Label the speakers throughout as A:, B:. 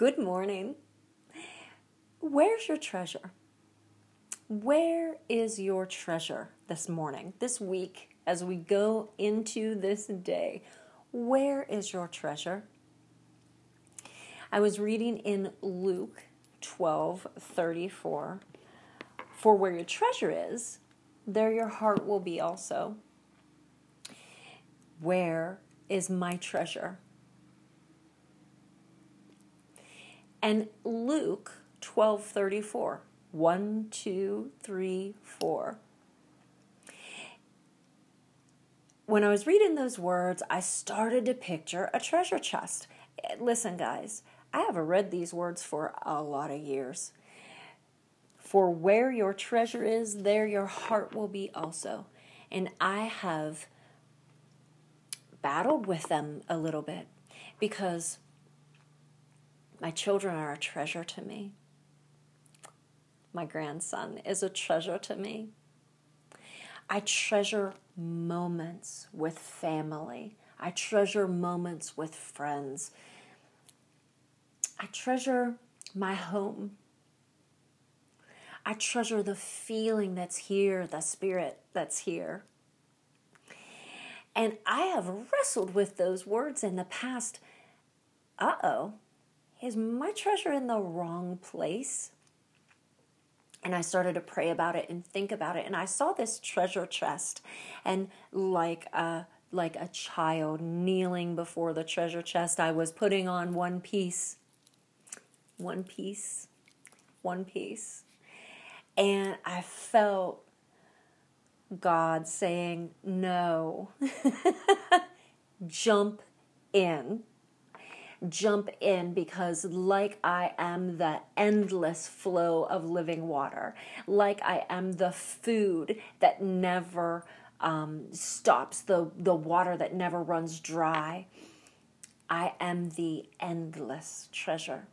A: Good morning. Where's your treasure? Where is your treasure this morning, this week, as we go into this day? Where is your treasure? I was reading in Luke 12 34. For where your treasure is, there your heart will be also. Where is my treasure? And Luke 12 34. 1, 2, 3, 4. When I was reading those words, I started to picture a treasure chest. Eh, listen, guys, I haven't read these words for a lot of years. For where your treasure is, there your heart will be also. And I have battled with them a little bit because my children are a treasure to me. My grandson is a treasure to me. I treasure moments with family. I treasure moments with friends. I treasure my home. I treasure the feeling that's here, the spirit that's here. And I have wrestled with those words in the past. Uh oh, is my treasure in the wrong place? And I started to pray about it and think about it. And I saw this treasure chest, and like a, like a child kneeling before the treasure chest, I was putting on one piece, one piece, one piece. And I felt God saying, No, jump in. Jump in because, like I am the endless flow of living water, like I am the food that never um, stops, the, the water that never runs dry, I am the endless treasure.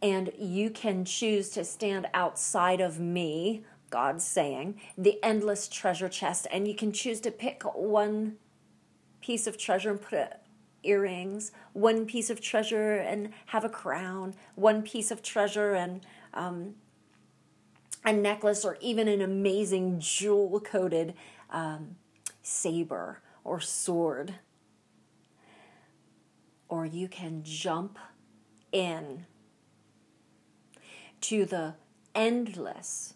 A: And you can choose to stand outside of me, God's saying, the endless treasure chest, and you can choose to pick one piece of treasure and put it earrings, one piece of treasure and have a crown, one piece of treasure and um, a necklace, or even an amazing jewel coated um, saber or sword. Or you can jump in to the endless,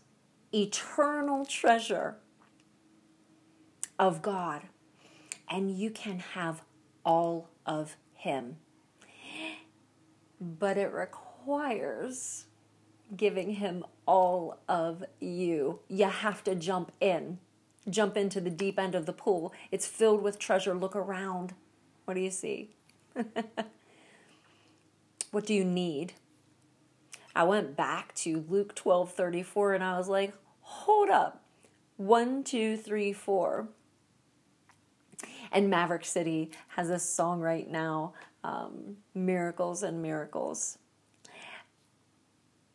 A: eternal treasure of God, and you can have all of Him. But it requires giving Him all of you. You have to jump in, jump into the deep end of the pool. It's filled with treasure. Look around. What do you see? what do you need? I went back to Luke 12 34 and I was like, hold up. One, two, three, four. And Maverick City has a song right now, um, Miracles and Miracles.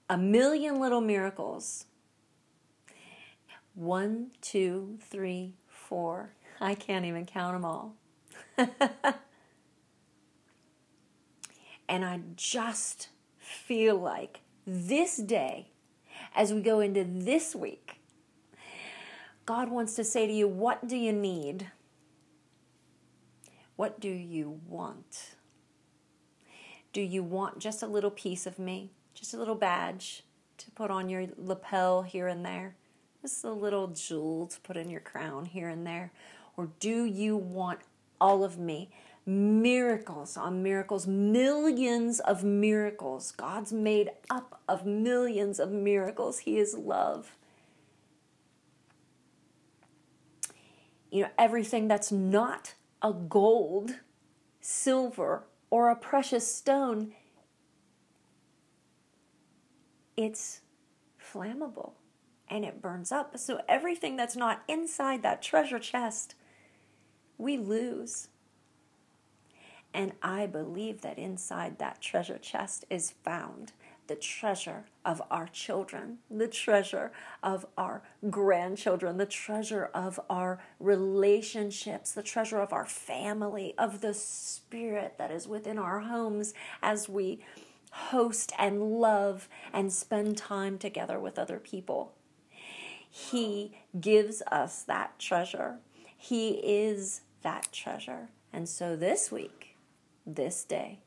A: A million little miracles. One, two, three, four. I can't even count them all. and I just feel like this day, as we go into this week, God wants to say to you, What do you need? What do you want? Do you want just a little piece of me? Just a little badge to put on your lapel here and there? Just a little jewel to put in your crown here and there? Or do you want all of me? miracles on miracles, millions of miracles. God's made up of millions of miracles. He is love. You know, everything that's not a gold, silver, or a precious stone, it's flammable and it burns up. So everything that's not inside that treasure chest, we lose. And I believe that inside that treasure chest is found the treasure of our children, the treasure of our grandchildren, the treasure of our relationships, the treasure of our family, of the spirit that is within our homes as we host and love and spend time together with other people. He gives us that treasure. He is that treasure. And so this week, this day,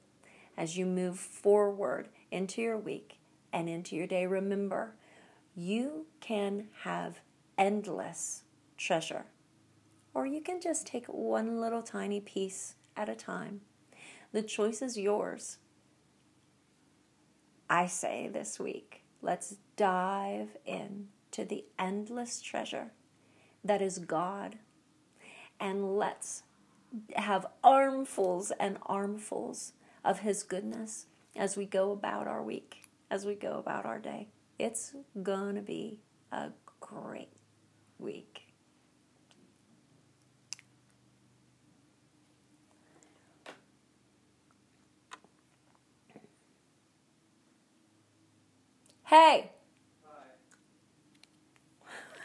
A: as you move forward into your week and into your day, remember you can have endless treasure. Or you can just take one little tiny piece at a time. The choice is yours. I say this week, let's dive in to the endless treasure that is God. And let's have armfuls and armfuls of His goodness as we go about our week, as we go about our day. It's going to be a great week. Hey.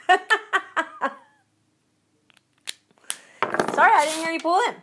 A: Sorry, I didn't hear you pull in.